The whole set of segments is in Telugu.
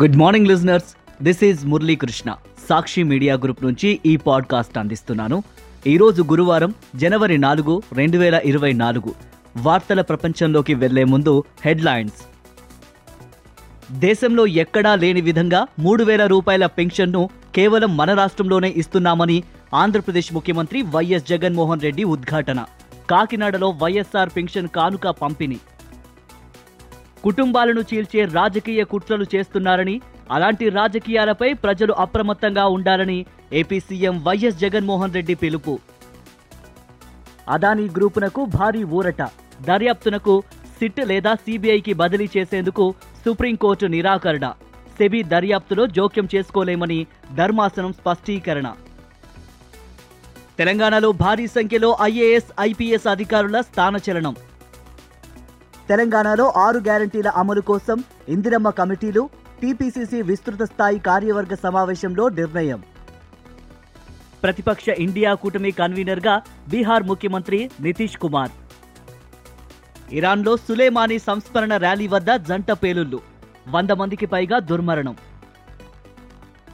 Good morning listeners this is Muralikrishna Sakshi media group నుంచి ఈ పాడ్కాస్ట్ అందిస్తున్నాను. ఈరోజు గురువారం జనవరి నాలుగు రెండు వేల ఇరవై నాలుగు వార్తల ప్రపంచంలోకి వెళ్ళే ముందు హెడ్లైన్స్. దేశంలో ఎక్కడా లేని విధంగా మూడు వేల రూపాయల పెన్షన్ను కేవలం మన రాష్ట్రంలోనే ఇస్తున్నామని ఆంధ్రప్రదేశ్ ముఖ్యమంత్రి వైఎస్ జగన్మోహన్ రెడ్డి ఉద్ఘాటన. కాకినాడలో వైఎస్ఆర్ పెన్షన్ కానుక పంపిణీ. కుటుంబాలను చీల్చే రాజకీయ కుట్రలు చేస్తున్నారని అలాంటి రాజకీయాలపై ప్రజలు అప్రమత్తంగా ఉండాలని AP CM YS Jaganmohan Reddy పిలుపు. అదానీ గ్రూపునకు భారీ ఊరట. దర్యాప్తునకు సిట్ లేదా సిబిఐకి బదిలీ చేసేందుకు సుప్రీంకోర్టు నిరాకరణ. సెబీ దర్యాప్తులో జోక్యం చేసుకోలేమని ధర్మాసనం స్పష్టీకరణ. తెలంగాణలో భారీ సంఖ్యలో ఐఏఎస్ ఐపీఎస్ అధికారుల స్థానచలనం. తెలంగాణలో ఆరు గ్యారంటీల అమలు కోసం ఇందిరమ్మ కమిటీలు టీపీసీసీ విస్తృత స్థాయి కార్యవర్గ సమావేశంలో నిర్ణయం. ప్రతిపక్ష ఇండియా కూటమి కన్వీనర్గా బీహార్ ముఖ్యమంత్రి నితీష్ కుమార్. ఇరాన్లో సులేమానీ సంస్మరణ ర్యాలీ వద్ద జంట పేలుళ్ళు వంద మందికి పైగా దుర్మరణం.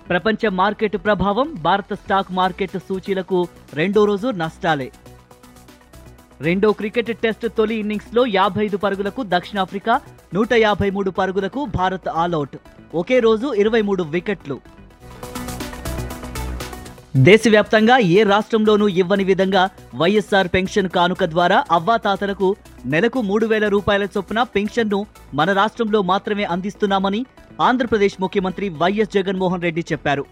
ప్రపంచ మార్కెట్ ప్రభావం భారత స్టాక్ మార్కెట్ సూచీలకు రెండో రోజు నష్టాలే. రెండో క్రికెట్ టెస్ట్ తొలి ఇన్నింగ్స్లో యాభై ఐదు పరుగులకు దక్షిణాఫ్రికా నూట యాభై మూడు పరుగులకు భారత్ ఆలౌట్ ఒకే రోజు ఇరవై మూడు వికెట్లు. దేశవ్యాప్తంగా ఏ రాష్ట్రంలోనూ ఇవ్వని విధంగా వైఎస్ఆర్ పెన్షన్ కానుక ద్వారా అవ్వాతాతలకు నెలకు మూడు వేల రూపాయల చొప్పున పెన్షన్ను మన రాష్ట్రంలో మాత్రమే అందిస్తున్నామని ఆంధ్రప్రదేశ్ ముఖ్యమంత్రి వైఎస్ జగన్మోహన్ రెడ్డి చెప్పారు.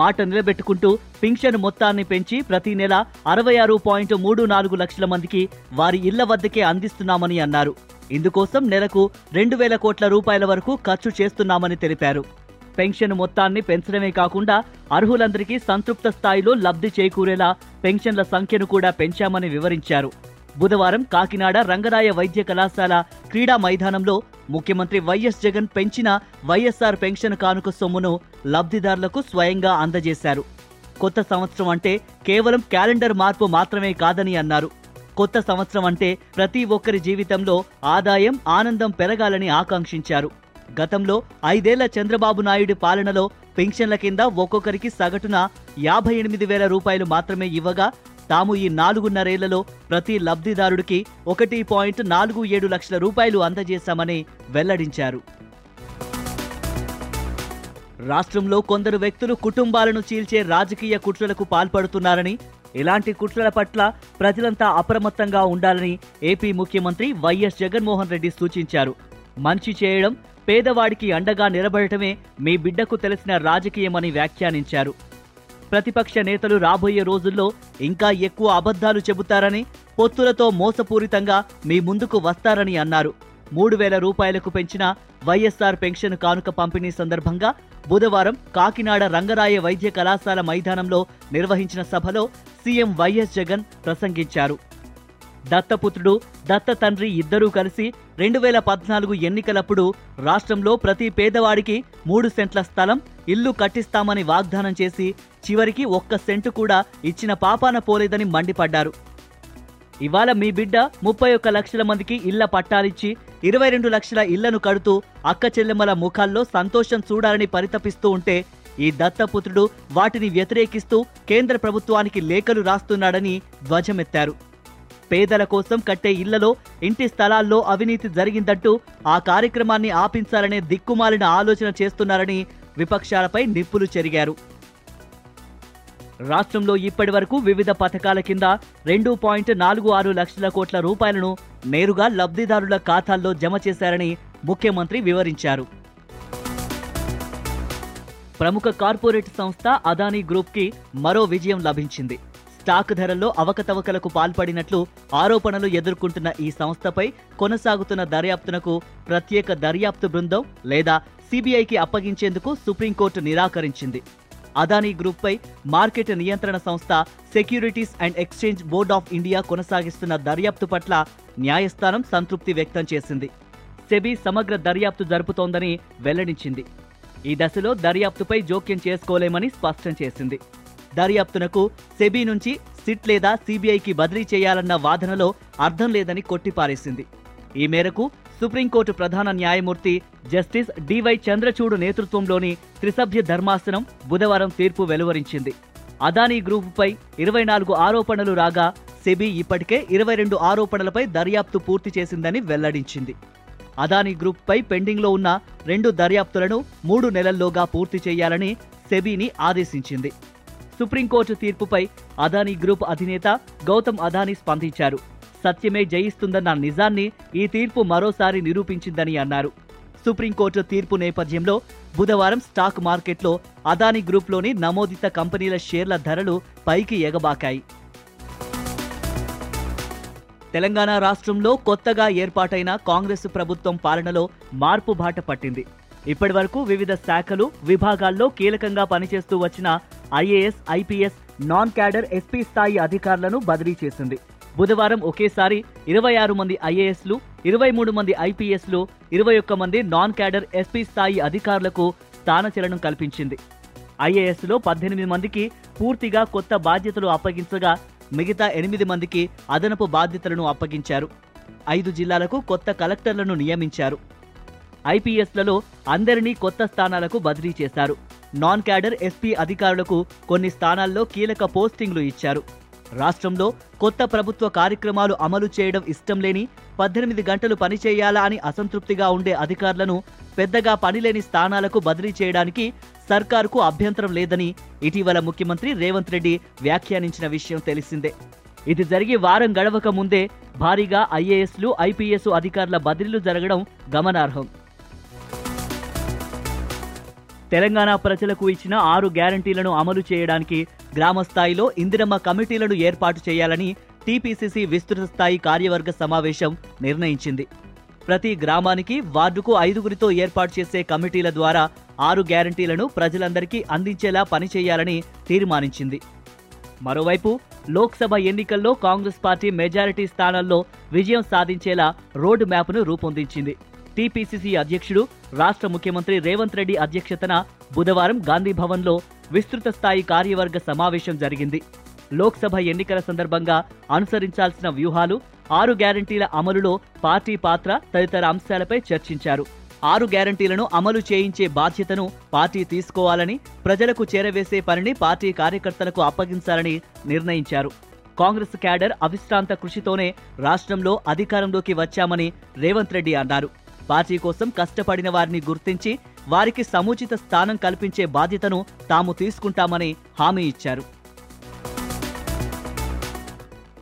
మాట నిలబెట్టుకుంటూ పింఛన్ మొత్తాన్ని పెంచి ప్రతి నెల అరవై ఆరు పాయింట్ మూడు నాలుగు లక్షల మందికి వారి ఇళ్ళ వద్దకే అందిస్తున్నామని అన్నారు. ఇందుకోసం నెలకు రెండు వేల కోట్ల రూపాయల వరకు ఖర్చు చేస్తున్నామని తెలిపారు. పెన్షన్ మొత్తాన్ని పెంచడమే కాకుండా అర్హులందరికీ సంతృప్త స్థాయిలో లబ్ధి చేకూరేలా పెన్షన్ల సంఖ్యను కూడా పెంచామని వివరించారు. బుధవారం కాకినాడ రంగరాయ వైద్య కళాశాల క్రీడా మైదానంలో ముఖ్యమంత్రి వైఎస్ జగన్ పెంచిన వైఎస్ఆర్ పెన్షన్ కానుక సొమ్మును లబ్ధిదారులకు స్వయంగా అందజేశారు. కొత్త సంవత్సరం అంటే కేవలం క్యాలెండర్ మార్పు మాత్రమే కాదని అన్నారు. కొత్త సంవత్సరం అంటే ప్రతి ఒక్కరి జీవితంలో ఆదాయం ఆనందం పెరగాలని ఆకాంక్షించారు. గతంలో ఐదేళ్ళ చంద్రబాబు నాయుడు పాలనలో పెన్షన్ల కింద ఒక్కొక్కరికి సగటున యాభై ఎనిమిది వేల రూపాయలు మాత్రమే ఇవ్వగా తాము ఈ నాలుగున్నరేళ్ళలో ప్రతి లబ్ధిదారుడికి ఒకటి పాయింట్ నాలుగు ఏడు లక్షల రూపాయలు అందజేశామని వెల్లడించారు. రాష్ట్రంలో కొందరు వ్యక్తులు కుటుంబాలను చీల్చే రాజకీయ కుట్రలకు పాల్పడుతున్నారని ఇలాంటి కుట్రల పట్ల ప్రజలంతా అప్రమత్తంగా ఉండాలని ఏపీ ముఖ్యమంత్రి వైఎస్ జగన్మోహన్ రెడ్డి సూచించారు. మంచి చేయడం పేదవాడికి అండగా నిలబడటమే మీ బిడ్డకు తెలిసిన రాజకీయమని వ్యాఖ్యానించారు. ప్రతిపక్ష నేతలు రాబోయే రోజుల్లో ఇంకా ఎక్కువ అబద్ధాలు చెబుతారని పొత్తులతో మోసపూరితంగా మీ ముందుకు వస్తారని అన్నారు. మూడు వేల రూపాయలకు పెంచిన వైఎస్ఆర్ పెన్షన్ కానుక పంపిణీ సందర్భంగా బుధవారం కాకినాడ రంగరాయ వైద్య కళాశాల మైదానంలో నిర్వహించిన సభలో సీఎం వైఎస్ జగన్ ప్రసంగించారు. దత్తపుత్రుడు దత్త తండ్రి ఇద్దరూ కలిసి రెండు వేల పద్నాలుగు ఎన్నికలప్పుడు రాష్ట్రంలో ప్రతి పేదవాడికి మూడు సెంట్ల స్థలం ఇల్లు కట్టిస్తామని వాగ్దానం చేసి చివరికి ఒక్క సెంటు కూడా ఇచ్చిన పాపాన పోలేదని మండిపడ్డారు. ఇవాళ మీ బిడ్డ ముప్పై ఒక్క లక్షల మందికి ఇళ్ళ పట్టాలిచ్చి ఇరవై రెండు లక్షల ఇళ్ళను కడుతూ అక్క చెల్లెమ్మల ముఖాల్లో సంతోషం చూడాలని పరితపిస్తూ ఉంటే ఈ దత్తపుత్రుడు వాటిని వ్యతిరేకిస్తూ కేంద్ర ప్రభుత్వానికి లేఖలు రాస్తున్నాడని ధ్వజమెత్తారు. పేదల కోసం కట్టే ఇళ్ళలో ఇంటి స్థలాల్లో అవినీతి జరిగిందంటూ ఆ కార్యక్రమాన్ని ఆపించాలనే దిక్కుమాలిన ఆలోచన చేస్తున్నారని విపక్షాలపై నిప్పులు చెరిగారు. రాష్ట్రంలో ఇప్పటి వరకు వివిధ పథకాల కింద రెండు పాయింట్ నాలుగు ఆరు లక్షల కోట్ల రూపాయలను నేరుగా లబ్ధిదారుల ఖాతాల్లో జమ చేశారని ముఖ్యమంత్రి వివరించారు. ప్రముఖ కార్పొరేట్ సంస్థ అదానీ గ్రూప్కి మరో విజయం లభించింది. స్టాక్ ధరల్లో అవకతవకలకు పాల్పడినట్లు ఆరోపణలు ఎదుర్కొంటున్న ఈ సంస్థపై కొనసాగుతున్న దర్యాప్తునకు ప్రత్యేక దర్యాప్తు బృందం లేదా సిబిఐకి అప్పగించేందుకు సుప్రీంకోర్టు నిరాకరించింది. అదానీ గ్రూప్పై మార్కెట్ నియంత్రణ సంస్థ Securities and Exchange Board of India కొనసాగిస్తున్న దర్యాప్తు పట్ల న్యాయస్థానం సంతృప్తి వ్యక్తం చేసింది. సెబీ సమగ్ర దర్యాప్తు జరుపుతోందని వెల్లడించింది. ఈ దశలో దర్యాప్తుపై జోక్యం చేసుకోలేమని స్పష్టం చేసింది. దర్యాప్తునకు సెబీ నుంచి సిట్ లేదా సిబిఐకి బదిలీ చేయాలన్న వాదనలో అర్థం లేదని కొట్టిపారేసింది. ఈ మేరకు సుప్రీంకోర్టు ప్రధాన న్యాయమూర్తి జస్టిస్ డివై చంద్రచూడు నేతృత్వంలోని త్రిసభ్య ధర్మాసనం బుధవారం తీర్పు వెలువరించింది. అదానీ గ్రూపుపై ఇరవై నాలుగు ఆరోపణలు రాగా సెబీ ఇప్పటికే ఇరవై రెండు ఆరోపణలపై దర్యాప్తు పూర్తి చేసిందని వెల్లడించింది. అదానీ గ్రూప్పై పెండింగ్లో ఉన్న రెండు దర్యాప్తులను మూడు నెలల్లోగా పూర్తి చేయాలని సెబీని ఆదేశించింది. సుప్రీంకోర్టు తీర్పుపై అదానీ గ్రూప్ అధినేత గౌతమ్ అదానీ స్పందించారు. సత్యమే జయిస్తుందన్న నిజాన్ని ఈ తీర్పు మరోసారి నిరూపించిందని అన్నారు. సుప్రీంకోర్టు తీర్పు నేపథ్యంలో బుధవారం స్టాక్ మార్కెట్లో అదానీ గ్రూప్లోని నమోదిత కంపెనీల షేర్ల ధరలు పైకి ఎగబాకాయి. తెలంగాణ రాష్ట్రంలో కొత్తగా ఏర్పాటైన కాంగ్రెస్ ప్రభుత్వం పాలనలో మార్పు బాట పట్టింది. ఇప్పటివరకు వివిధ శాఖలు విభాగాల్లో కీలకంగా పనిచేస్తూ వచ్చిన IAS IPS non cadre SP స్థాయి అధికారులను బదిలీ చేసింది. బుధవారం ఒకేసారి ఇరవై ఆరు మంది ఐఏఎస్లు ఇరవై మూడు మంది ఐపీఎస్లు ఇరవై ఒక్క మంది నాన్ క్యాడర్ ఎస్పీ స్థాయి అధికారులకు స్థానచలనం కల్పించింది. ఐఏఎస్లో పద్దెనిమిది మందికి పూర్తిగా కొత్త బాధ్యతలు అప్పగించగా మిగతా ఎనిమిది మందికి అదనపు బాధ్యతలను అప్పగించారు. ఐదు జిల్లాలకు కొత్త కలెక్టర్లను నియమించారు. ఐపీఎస్లలో అందరినీ కొత్త స్థానాలకు బదిలీ చేశారు. నాన్ క్యాడర్ ఎస్పీ అధికారులకు కొన్ని స్థానాల్లో కీలక పోస్టింగ్లు ఇచ్చారు. రాష్ట్రంలో కొత్త ప్రభుత్వ కార్యక్రమాలు అమలు చేయడం ఇష్టం లేని పద్దెనిమిది గంటలు పనిచేయాలా అని అసంతృప్తిగా ఉండే అధికారులను పెద్దగా పనిలేని స్థానాలకు బదిలీ చేయడానికి సర్కారుకు అభ్యంతరం లేదని ఇటీవల ముఖ్యమంత్రి రేవంత్ రెడ్డి వ్యాఖ్యానించిన విషయం తెలిసిందే. ఇది జరిగి వారం గడవక ముందే భారీగా ఐఏఎస్లు ఐపీఎస్ అధికారుల బదిలీలు జరగడం గమనార్హం. తెలంగాణ ప్రజలకు ఇచ్చిన ఆరు గ్యారంటీలను అమలు చేయడానికి గ్రామ స్థాయిలో ఇందిరమ్మ కమిటీలను ఏర్పాటు చేయాలని టీపీసీసీ విస్తృత స్థాయి కార్యవర్గ సమావేశం నిర్ణయించింది. ప్రతి గ్రామానికి వార్డుకు ఐదుగురితో ఏర్పాటు చేసే కమిటీల ద్వారా ఆరు గ్యారంటీలను ప్రజలందరికీ అందించేలా పనిచేయాలని తీర్మానించింది. మరోవైపు లోక్సభ ఎన్నికల్లో కాంగ్రెస్ పార్టీ మెజారిటీ స్థానాల్లో విజయం సాధించేలా రోడ్ మ్యాప్ను రూపొందించింది. టీపీసీసీ అధ్యక్షుడు రాష్ట్ర ముఖ్యమంత్రి రేవంత్ రెడ్డి అధ్యక్షతన బుధవారం గాంధీభవన్లో విస్తృత స్థాయి కార్యవర్గ సమావేశం జరిగింది. లోక్సభ ఎన్నికల సందర్భంగా అనుసరించాల్సిన వ్యూహాలు ఆరు గ్యారంటీల అమలులో పార్టీ పాత్ర తదితర అంశాలపై చర్చించారు. ఆరు గ్యారంటీలను అమలు చేయించే బాధ్యతను పార్టీ తీసుకోవాలని ప్రజలకు చేరవేసే పనిని పార్టీ కార్యకర్తలకు అప్పగించాలని నిర్ణయించారు. కాంగ్రెస్ క్యాడర్ అవిశ్రాంత కృషితోనే రాష్ట్రంలో అధికారంలోకి వచ్చామని రేవంత్ రెడ్డి అన్నారు. పార్టీ కోసం కష్టపడిన వారిని గుర్తించి వారికి సముచిత స్థానం కల్పించే బాధ్యతను తాము తీసుకుంటామని హామీ ఇచ్చారు.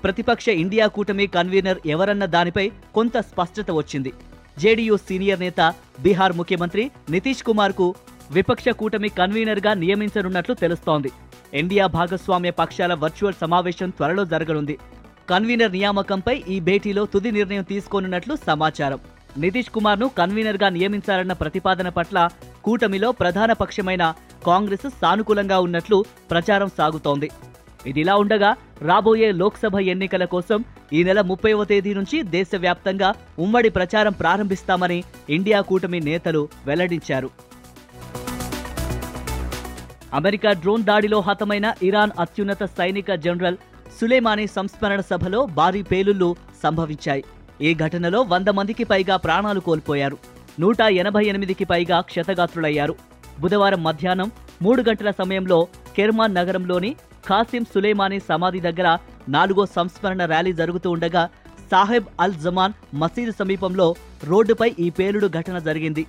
ప్రతిపక్ష ఇండియా కూటమి కన్వీనర్ ఎవరన్న దానిపై కొంత స్పష్టత వచ్చింది. జేడీయూ సీనియర్ నేత బీహార్ ముఖ్యమంత్రి నితీష్ కుమార్కు విపక్ష కూటమి కన్వీనర్గా నియమించనున్నట్లు తెలుస్తోంది. ఇండియా భాగస్వామ్య పక్షాల వర్చువల్ సమావేశం త్వరలో జరగనుంది. కన్వీనర్ నియామకంపై ఈ భేటీలో తుది నిర్ణయం తీసుకోనున్నట్లు సమాచారం. నితీష్ కుమార్ను కన్వీనర్గా నియమించాలన్న ప్రతిపాదన పట్ల కూటమిలో ప్రధాన పక్షమైన కాంగ్రెస్ సానుకూలంగా ఉన్నట్లు ప్రచారం సాగుతోంది. ఇదిలా ఉండగా రాబోయే లోక్సభ ఎన్నికల కోసం ఈ నెల ముప్పైవ తేదీ నుంచి దేశవ్యాప్తంగా ఉమ్మడి ప్రచారం ప్రారంభిస్తామని ఇండియా కూటమి నేతలు వెల్లడించారు. అమెరికా డ్రోన్ దాడిలో హతమైన ఇరాన్ అత్యున్నత సైనిక జనరల్ సులేమానీ సంస్మరణ సభలో భారీ పేలుళ్ళు సంభవించాయి. ఈ ఘటనలో వంద మందికి పైగా ప్రాణాలు కోల్పోయారు. నూట ఎనభై ఎనిమిదికి పైగా క్షతగాత్రులయ్యారు. బుధవారం మధ్యాహ్నం మూడు గంటల సమయంలో కెర్మాన్ నగరంలోని ఖాసిం సులేమానీ సమాధి దగ్గర నాలుగో సంస్మరణ ర్యాలీ జరుగుతూ ఉండగా సాహెబ్ అల్ జమాన్ మసీదు సమీపంలో రోడ్డుపై ఈ పేలుడు ఘటన జరిగింది.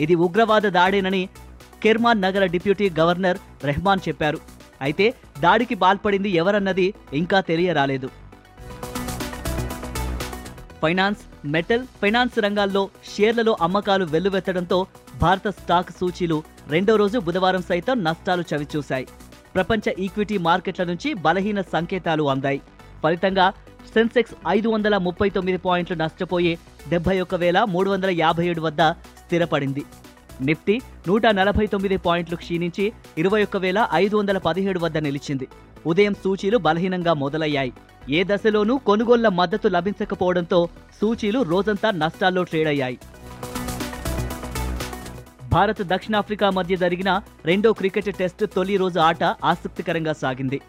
ఇది ఉగ్రవాద దాడేనని కెర్మాన్ నగర డిప్యూటీ గవర్నర్ రెహమాన్ చెప్పారు. అయితే దాడికి పాల్పడింది ఎవరన్నది ఇంకా తెలియరాలేదు. ఫైనాన్స్ మెటల్ ఫైనాన్స్ రంగాల్లో షేర్లలో అమ్మకాలు వెల్లువెత్తడంతో భారత స్టాక్ సూచీలు రెండో రోజు బుధవారం సైతం నష్టాలు చవిచూశాయి. ప్రపంచ ఈక్విటీ మార్కెట్ల నుంచి బలహీన సంకేతాలు అందాయి. ఫలితంగా సెన్సెక్స్ ఐదు వందల ముప్పై తొమ్మిది పాయింట్లు నష్టపోయి డెబ్బై ఒక్క వేల మూడు వందల యాభై ఏడు వద్ద స్థిరపడింది. నిఫ్టీ నూట నలభై తొమ్మిది పాయింట్లు క్షీణించి ఇరవై ఒక్క వేల ఐదు వందల పదిహేడు వద్ద నిలిచింది. ఉదయం సూచీలు బలహీనంగా మొదలయ్యాయి. ఏ దశలోనూ కొనుగోళ్ళ మద్దతు లభించకపోవడంతో సూచీలు రోజంతా నష్టాల్లో ట్రేడ్ అయ్యాయి భారత్ దక్షిణాఫ్రికా మధ్య జరిగిన రెండో క్రికెట్ టెస్ట్ తొలి రోజు ఆట ఆసక్తికరంగా సాగింది.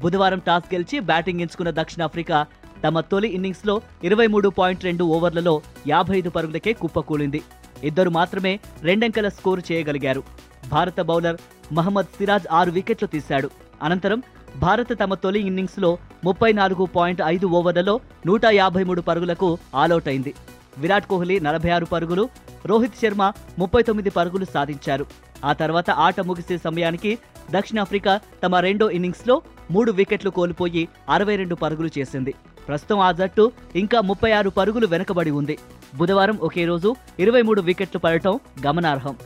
బుధవారం టాస్ గెలిచి బ్యాటింగ్ ఎంచుకున్న దక్షిణాఫ్రికా తమ తొలి ఇన్నింగ్స్లో ఇరవై మూడు పాయింట్ రెండు ఓవర్లలో యాభై ఐదు పరుగులకే కుప్పకూలింది ఇద్దరు మాత్రమే రెండంకెల స్కోరు చేయగలిగారు. భారత బౌలర్ మహమ్మద్ సిరాజ్ ఆరు వికెట్లు తీశాడు. అనంతరం భారత్ తమ తొలి ఇన్నింగ్స్లో ముప్పై నాలుగు పాయింట్ ఐదు ఓవర్లలో నూట యాభై మూడు పరుగులకు ఆలౌట్ అయింది విరాట్ కోహ్లీ నలభై ఆరు పరుగులు రోహిత్ శర్మ ముప్పై తొమ్మిది పరుగులు సాధించారు. ఆ తర్వాత ఆట ముగిసే సమయానికి దక్షిణాఫ్రికా తమ రెండో ఇన్నింగ్స్లో మూడు వికెట్లు కోల్పోయి అరవై రెండు పరుగులు చేసింది. ప్రస్తుతం ఆ జట్టు ఇంకా ముప్పై ఆరు పరుగులు వెనుకబడి ఉంది. బుధవారం ఒకే రోజు ఇరవై మూడు వికెట్లు పడటం గమనార్హం.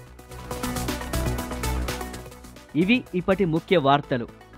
ఇవి ఇప్పటి ముఖ్య వార్తలు.